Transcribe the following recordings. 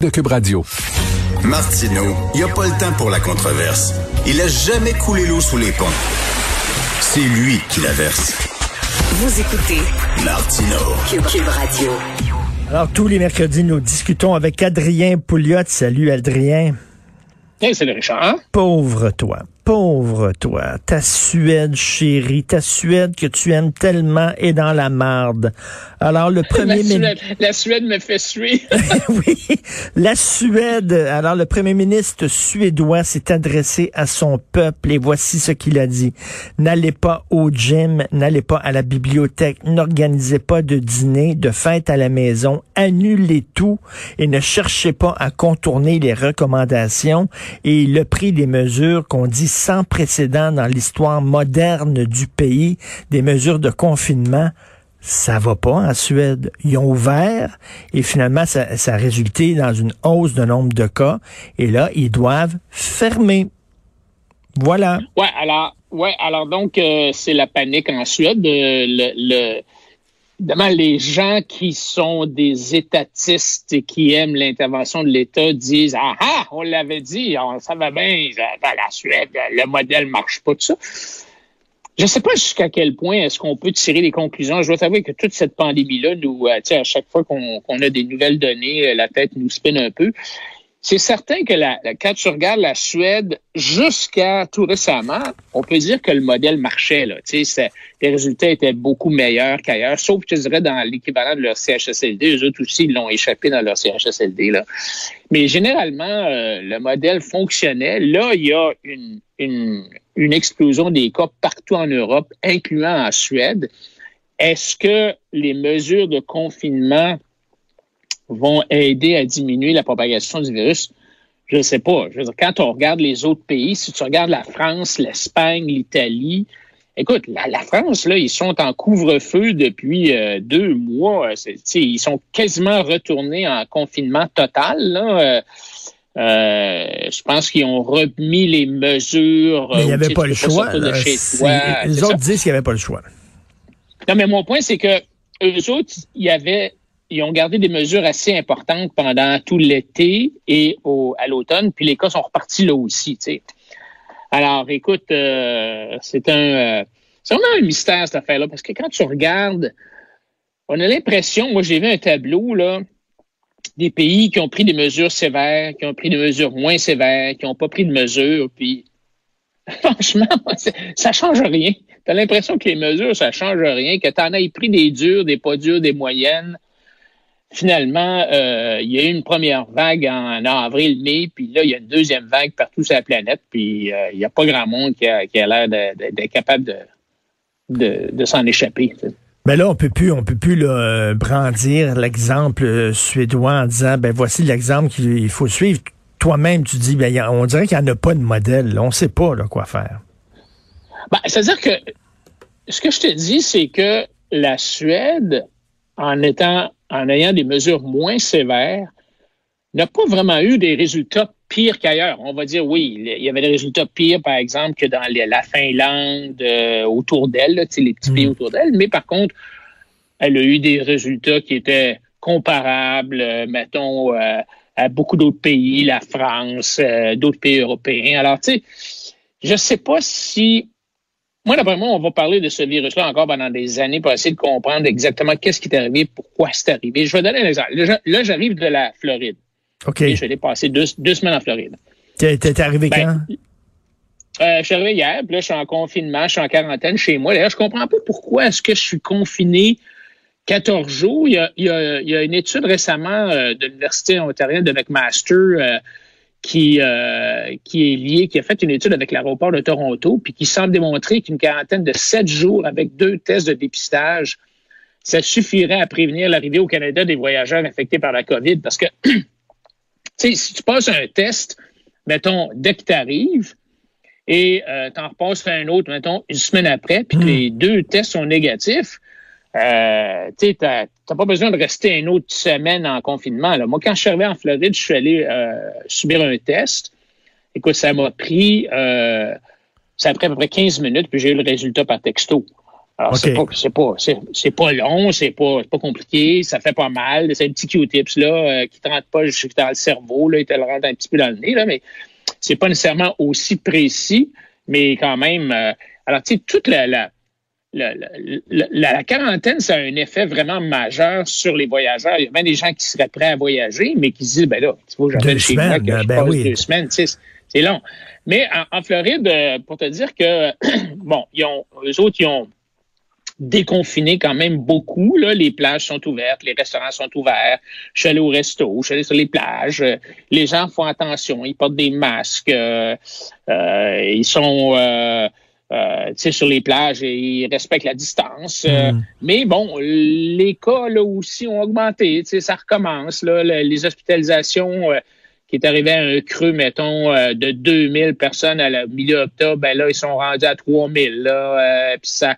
de Cube Radio. Martineau, il n'y a pas le temps pour la controverse. Il a jamais coulé l'eau sous les ponts. C'est lui qui la verse. Vous écoutez Martineau. Cube, Cube Radio. Alors, tous les mercredis, nous discutons avec Adrien Pouliot. Salut, Adrien. Hey, c'est le Richard. Pauvre toi pauvre toi, ta Suède chérie, ta Suède que tu aimes tellement est dans la marde. Alors le premier ministre... La Suède me fait suer. oui, la Suède. Alors le premier ministre suédois s'est adressé à son peuple et voici ce qu'il a dit. N'allez pas au gym, n'allez pas à la bibliothèque, n'organisez pas de dîner, de fête à la maison, annulez tout et ne cherchez pas à contourner les recommandations. Et il a pris des mesures qu'on dit sans précédent dans l'histoire moderne du pays, des mesures de confinement. Ça va pas en Suède. Ils ont ouvert et finalement, ça, a résulté dans une hausse de nombre de cas. Et là, ils doivent fermer. Voilà. Ouais, alors, ouais, alors donc, euh, c'est la panique en Suède. Euh, le Évidemment, les gens qui sont des étatistes et qui aiment l'intervention de l'État disent Ah ah, on l'avait dit, on savait bien, dans la Suède, le modèle marche pas, tout ça. Je ne sais pas jusqu'à quel point est-ce qu'on peut tirer les conclusions. Je dois t'avouer que toute cette pandémie-là, nous, euh, à chaque fois qu'on a des nouvelles données, euh, la tête nous spinne un peu. C'est certain que la, quand tu regardes la Suède, jusqu'à tout récemment, on peut dire que le modèle marchait. Là. Les résultats étaient beaucoup meilleurs qu'ailleurs, sauf, je dirais, dans l'équivalent de leur CHSLD. Eux autres aussi, l'ont échappé dans leur CHSLD. Là. Mais généralement, euh, le modèle fonctionnait. Là, il y a une, une, une explosion des cas partout en Europe, incluant en Suède. Est-ce que les mesures de confinement vont aider à diminuer la propagation du virus? Je ne sais pas. Je veux dire, quand on regarde les autres pays, si tu regardes la France, l'Espagne, l'Italie, écoute, la, France, là, ils sont en couvre-feu depuis euh, deux mois. Ils sont quasiment retournés en confinement total. Là. Euh, euh je pense qu'ils ont remis les mesures. Mais il n'y avait pas le choix. les autres disent qu'il n'y avait pas le choix. Non, mais mon point, c'est que eux autres, il y avait ils ont gardé des mesures assez importantes pendant tout l'été et à l'automne, puis les cas sont repartis là aussi. Alors, écoute, euh, c'est un, euh, c'est vraiment un mystère cette affaire-là, parce que quand tu regardes, on a l'impression, moi j'ai vu un tableau là, des pays qui ont pris des mesures sévères, qui ont pris des mesures moins sévères, qui n'ont pas pris de mesures, puis franchement, ça change rien. Tu as l'impression que les mesures, ça change rien, que tu en aies pris des dures, des pas dures, des moyennes finalement, euh, il y a eu une première vague en, avril, mai, puis là, il y a une deuxième vague partout sur la planète, puis euh, il n'y a pas grand monde qui a, l'air d'être capable de, de, s'en échapper. Mais là, on peut plus, on peut plus là, brandir l'exemple euh, suédois en disant, ben voici l'exemple qu'il faut suivre. Toi-même, tu dis, ben on dirait qu'il n'y en a pas de modèle. On ne sait pas là, quoi faire. Ben, C'est-à-dire que ce que je te dis, c'est que la Suède, en étant en ayant des mesures moins sévères, n'a pas vraiment eu des résultats pires qu'ailleurs. On va dire oui, il y avait des résultats pires, par exemple, que dans la Finlande, euh, autour d'elle, les petits pays mm. autour d'elle, mais par contre, elle a eu des résultats qui étaient comparables, euh, mettons, euh, à beaucoup d'autres pays, la France, d'autres pays européens. Alors, tu sais, je sais pas si moi, d'après moi, on va parler de ce virus-là encore pendant des années pour essayer de comprendre exactement qu'est-ce qui est arrivé, pourquoi c'est arrivé. Je vais donner un exemple. Là, j'arrive de la Floride. OK. Et je vais passer deux, semaines en Floride. T'es arrivé ben, quand? Euh, je suis arrivé hier, puis là, je suis en confinement, je suis en quarantaine chez moi. D'ailleurs, je comprends pas pourquoi est-ce que je suis confiné 14 jours. Il y a, une étude récemment euh, de l'Université ontarienne de McMaster euh, qui, euh, qui est lié, qui a fait une étude avec l'aéroport de Toronto, puis qui semble démontrer qu'une quarantaine de sept jours avec deux tests de dépistage, ça suffirait à prévenir l'arrivée au Canada des voyageurs infectés par la COVID. Parce que, tu sais, si tu passes un test, mettons, dès que tu arrives, et euh, tu en repasses un autre, mettons, une semaine après, puis hmm. les deux tests sont négatifs, euh, tu n'as pas besoin de rester une autre semaine en confinement. Là. Moi, quand je suis arrivé en Floride, je suis allé euh, subir un test. Écoute, ça m'a pris, euh, ça a pris à peu près 15 minutes, puis j'ai eu le résultat par texto. Alors, c'est pas, c'est pas, c'est, pas long, c'est pas, pas compliqué, ça fait pas mal. C'est un petit Q-tips, là, euh, qui te rentre pas jusque dans le cerveau, là, il te le rentre un petit peu dans le nez, là, mais c'est pas nécessairement aussi précis, mais quand même, euh, alors, tu sais, toute la, la, la, la, quarantaine, ça a un effet vraiment majeur sur les voyageurs. Il y a même des gens qui seraient prêts à voyager, mais qui se disent, ben là, tu vois, j'appelle chez moi que je ben passe deux semaines, tu sais, c'est long. Mais en, Floride, euh, pour te dire que, bon, ils ont, eux autres, ils ont déconfiné quand même beaucoup. Là. Les plages sont ouvertes, les restaurants sont ouverts. Je suis allé au resto, je suis allé sur les plages. Les gens font attention, ils portent des masques. Euh, euh ils sont euh, euh, sur les plages et ils respectent la distance. Euh, mm. Mais bon, les cas là aussi ont augmenté. Ça recommence. Là, les hospitalisations qui est arrivé à un creux, mettons, de 2000 personnes à la milieu octobre, ben là, ils sont rendus à 3000. Là, puis ça,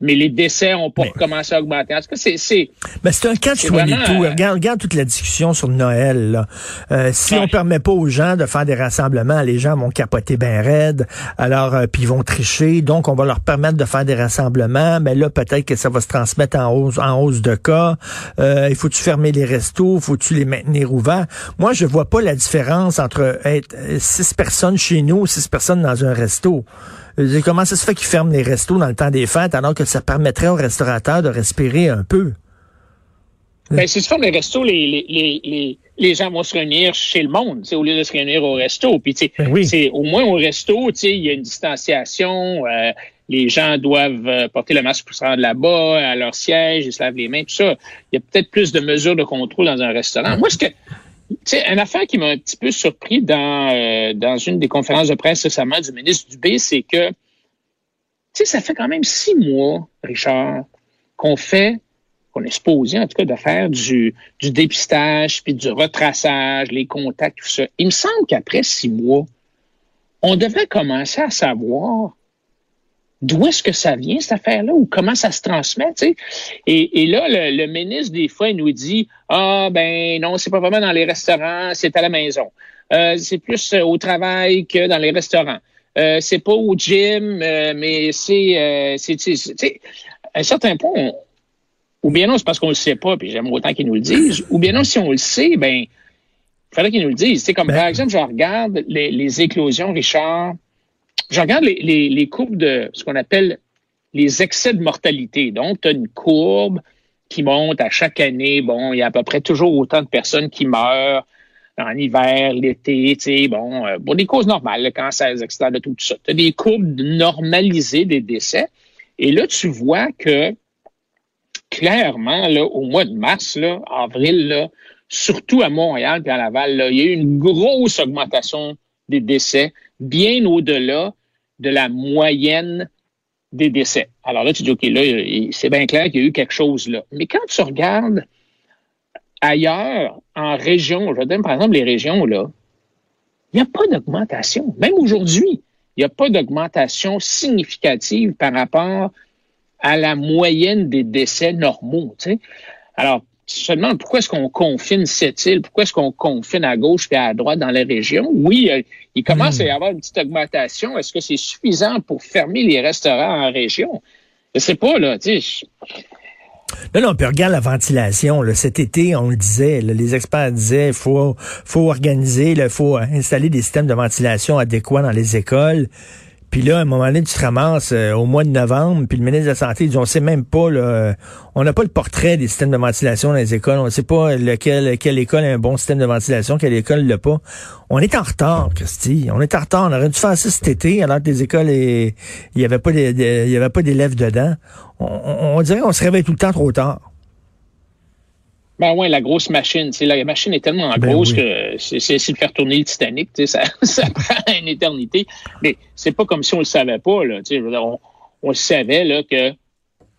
mais les décès ont pas commencé à augmenter. En tout cas, c'est... Mais c'est un catch tout. Euh, regarde, regarde toute la discussion sur Noël. Là. Euh, si on permet pas aux gens de faire des rassemblements, les gens vont capoter bien raide, alors euh, puis ils vont tricher, donc on va leur permettre de faire des rassemblements, mais là, peut-être que ça va se transmettre en hausse, en hausse de cas. il faut-tu fermer les restos? Faut-tu les maintenir ouverts? Moi, je vois pas la différence entre être six personnes chez nous ou six personnes dans un resto. Comment ça se fait qu'ils ferment les restos dans le temps des fêtes alors que ça permettrait aux restaurateurs de respirer un peu? Ben, si tu fermes les restos, les, les, les, les, gens vont se réunir chez le monde, au lieu de se réunir au resto. Puis, ben c'est au moins au resto, il y a une distanciation. Euh, les gens doivent euh, porter le masque pour se rendre là-bas, à leur siège, ils se lavent les mains, tout ça. Il y a peut-être plus de mesures de contrôle dans un restaurant. Moi, ce que sais, une affaire qui m'a un petit peu surpris dans, euh, dans une des conférences de presse récemment du ministre Dubé, c'est que, tu sais, ça fait quand même six mois, Richard, qu'on fait, qu'on est supposé, en tout cas, de faire du, du dépistage, puis du retraçage, les contacts, tout ça. Il me semble qu'après six mois, on devrait commencer à savoir d'où est-ce que ça vient, cette affaire-là, ou comment ça se transmet, tu sais? Et, et là, le, ministre, des fois, il nous dit, ah, ben non, c'est pas vraiment dans les restaurants, c'est à la maison. Euh, c'est plus euh, au travail que dans les restaurants. Euh, c'est pas au gym, euh, mais c'est, c'est, tu sais, à un certain point, ou bien non, c'est parce qu'on le sait pas, puis j'aime autant qu'ils nous le disent, ou bien non, si on le sait, ben, il faudrait qu'ils nous le disent. C'est comme, ben par exemple, je regarde les, les éclosions, Richard, je regarde les, les, courbes de ce qu'on appelle les excès de mortalité. Donc, tu as une courbe qui monte à chaque année. Bon, il y a à peu près toujours autant de personnes qui meurent en hiver, l'été, tu sais, bon, euh, des causes normales, le cancer, accidents de tout ça. Tu as des courbes normalisées des décès. Et là, tu vois que clairement, là, au mois de mars, là, avril, là, surtout à Montréal et à Laval, là, il y a eu une grosse augmentation des décès, bien au-delà de la moyenne des décès. Alors là, tu dis, OK, là, c'est bien clair qu'il y a eu quelque chose là. Mais quand tu regardes ailleurs, en région, je donne par exemple les régions, là, il n'y a pas d'augmentation. Même aujourd'hui, il n'y a pas d'augmentation significative par rapport à la moyenne des décès normaux. Tu. Alors, se demande pourquoi est-ce qu'on confine cette île, pourquoi est-ce qu'on confine à gauche et à droite dans les régions. Oui, euh, il commence à y hmm. avoir une petite augmentation. Est-ce que c'est suffisant pour fermer les restaurants en région? Je sais pas, là, tu. Non, non, puis regarde la ventilation. Là. Cet été, on le disait, les experts disaient faut faut organiser, il faut installer des systèmes de ventilation adéquats dans les écoles. Puis là, à un moment donné, tu te ramasses euh, au mois de novembre, puis le ministre de la Santé dit, on sait même pas, là, on n'a pas le portrait des systèmes de ventilation dans les écoles. On ne sait pas lequel, quelle école a un bon système de ventilation, quelle école l'a pas. On est en retard, Christy. On est en retard. On aurait dû faire ça cet été, alors que les écoles, il y avait pas d'élèves dedans. On, on dirait qu'on se réveille tout le temps trop tard. Ben ouais, la grosse machine. La machine est tellement ben grosse que c'est de faire tourner le Titanic. Ça, ça prend une éternité. Mais c'est pas comme si on le savait pas. Là, on, on savait là, que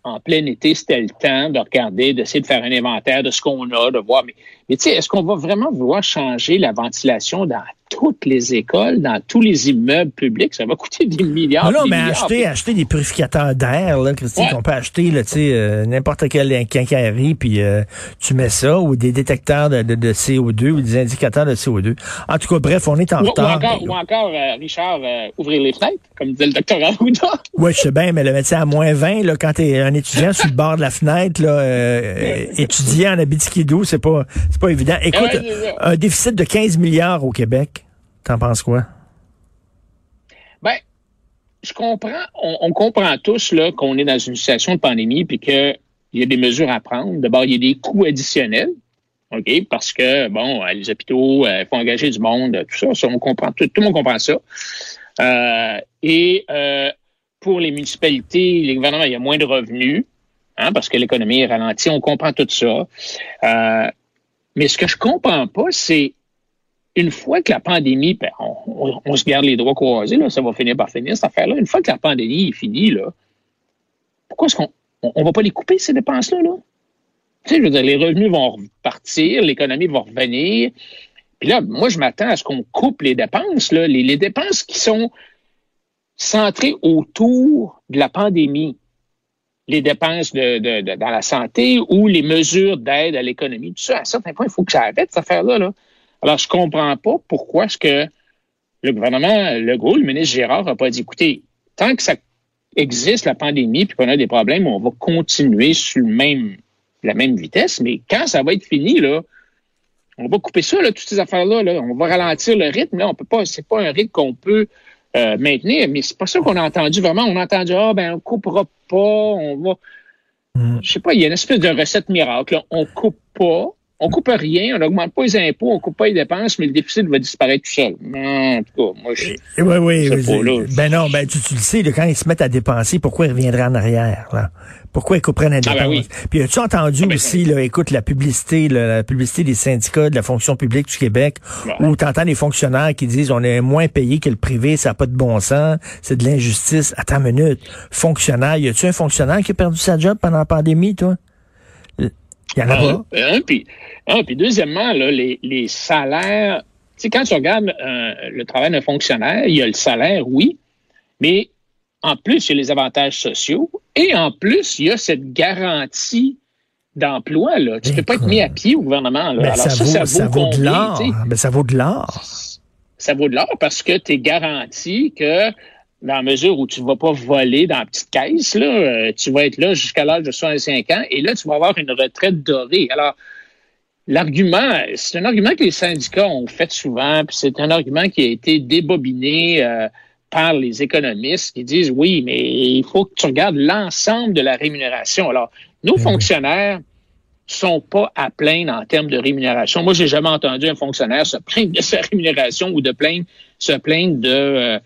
en plein été, c'était le temps de regarder, d'essayer de faire un inventaire de ce qu'on a, de voir. Mais, mais tu sais, est-ce qu'on va vraiment vouloir changer la ventilation dans toutes les écoles, dans tous les immeubles publics. Ça va coûter des milliards. Non, non, des mais milliards. acheter, acheter des purificateurs d'air, là, Christine, Ouais. qu'on peut acheter, là, tu sais, euh, n'importe quelle quincaillerie, puis euh, tu mets ça, ou des détecteurs de, de, de CO2, ou des indicateurs de CO2. En tout cas, bref, on est en Ou, ou retard. encore, ou encore euh, Richard, euh, ouvrir les fenêtres, comme disait le docteur Arruda. Oui, je sais bien, mais le médecin à moins 20, là, quand t'es un étudiant sur le bord de la fenêtre, là, euh, étudier en Abitikido, c'est pas, c'est pas évident. Écoute, un déficit de 15 milliards au Québec, t'en penses quoi? Ben, je comprends, on, comprend tous qu'on est dans une situation de pandémie puis qu'il y a des mesures à prendre. D'abord, il y a des coûts additionnels, OK, parce que, bon, euh, les hôpitaux, il faut engager du monde, tout ça, on comprend, tout, tout le monde comprend ça. Euh, et euh, pour les municipalités, les gouvernements, il y a moins de revenus, hein, parce que l'économie est ralentie, on comprend tout ça. Euh, mais ce que je comprends pas, c'est une fois que la pandémie, ben, on, se garde les droits croisés, là, ça va finir par finir, cette affaire-là. Une fois que la pandémie est finie, là, pourquoi est-ce qu'on on, on va pas les couper, ces dépenses-là? Là? Tu sais, je veux dire, les revenus vont repartir, l'économie va revenir. Puis là, moi, je m'attends à ce qu'on coupe les dépenses, là, les, dépenses qui sont centrées autour de la pandémie. Les dépenses dans la santé ou les mesures d'aide à l'économie. Tout ça, à un certain point, il faut que ça arrête, cette affaire-là. Là. Alors, je comprends pas pourquoi est-ce que le gouvernement Legault, le ministre Gérard, n'a pas dit, écoutez, tant que ça existe, la pandémie, puis qu'on a des problèmes, on va continuer sur le même, la même vitesse, mais quand ça va être fini, là, on va couper ça, là, toutes ces affaires-là, là. on va ralentir le rythme, là, on peut pas, c'est pas un rythme qu'on peut euh, maintenir, mais c'est pas ça qu'on a entendu vraiment. On a entendu, ah, ben, on coupera pas, on va, Mm. je sais pas, il y a une espèce de recette miracle, là. on coupe pas, on coupe rien, on n'augmente pas les impôts, on coupe pas les dépenses, mais le déficit va disparaître tout seul. Non, en tout cas, moi, je, Oui, oui. Oui, pas là. Ben non, ben tu, tu le sais, quand ils se mettent à dépenser, pourquoi ils reviendraient en arrière? Là? Pourquoi ils couperaient la Ah, ben dépense? Puis as-tu entendu Ah, ben, aussi, là, écoute, la publicité, là, la publicité des syndicats de la fonction publique du Québec, Ouais. où tu entends des fonctionnaires qui disent on est moins payé que le privé, ça n'a pas de bon sens, c'est de l'injustice. Attends une minute. Fonctionnaire, y a-tu un fonctionnaire qui a perdu sa job pendant la pandémie, toi? Il y en a pas. Un, un, puis, un, puis deuxièmement, là, les, les salaires, tu sais, quand tu regardes euh, le travail d'un fonctionnaire, il y a le salaire, oui, mais en plus, il y a les avantages sociaux et en plus, il y a cette garantie d'emploi. Là. Tu ne peux pas être mis à pied au gouvernement. Là. Ben, Alors ça, ça, vaut, ça vaut, ça vaut de l'or. Ben, ça vaut de l'or. ça vaut de l'or parce que tu es garanti que dans la mesure où tu ne vas pas voler dans la petite caisse, là, euh, tu vas être là jusqu'à l'âge de 65 ans et là, tu vas avoir une retraite dorée. Alors, l'argument, c'est un argument que les syndicats ont fait souvent, puis c'est un argument qui a été débobiné euh, par les économistes qui disent oui, mais il faut que tu regardes l'ensemble de la rémunération. Alors, nos fonctionnaires sont pas à plaindre en termes de rémunération. Moi, j'ai jamais entendu un fonctionnaire se plaindre de sa rémunération ou de plaindre, se plaindre de, euh,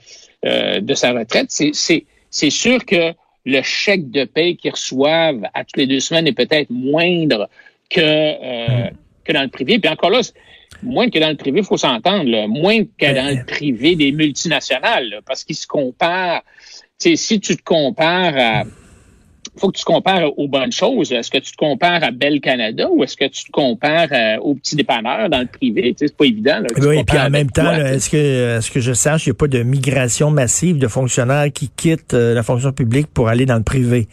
euh, de sa retraite. C'est, sûr que le chèque de paie qu'ils reçoivent à toutes les deux semaines est peut-être moindre que, euh, que dans le privé. Puis encore là, moins que dans le privé, il faut s'entendre, moins que dans le privé des multinationales, là, parce qu'ils se comparent. Si tu te compares à faut que tu te compares aux bonnes choses. Est-ce que tu te compares à Bell Canada ou est-ce que tu te compares euh, aux petits dépanneurs dans le privé? Tu sais, c'est pas évident. Là, Oui, et puis en même temps, est-ce que, est-ce que je sache, il n'y a pas de migration massive de fonctionnaires qui quittent euh, la fonction publique pour aller dans le privé?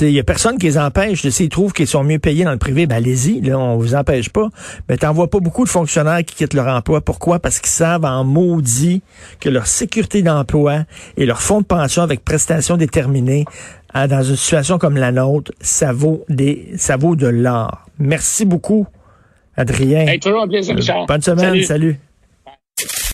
Il y a personne qui les empêche. S'ils trouvent qu'ils sont mieux payés dans le privé, ben allez-y, là, on vous empêche pas. Mais t'en vois pas beaucoup de fonctionnaires qui quittent leur emploi. Pourquoi? Parce qu'ils savent en maudit que leur sécurité d'emploi et leur fonds de pension avec prestations déterminées ah, dans une situation comme la nôtre, ça vaut des, ça vaut de l'or. Merci beaucoup, Adrien. Hey, toujours un plaisir, Richard. Bonne semaine, Salut. salut.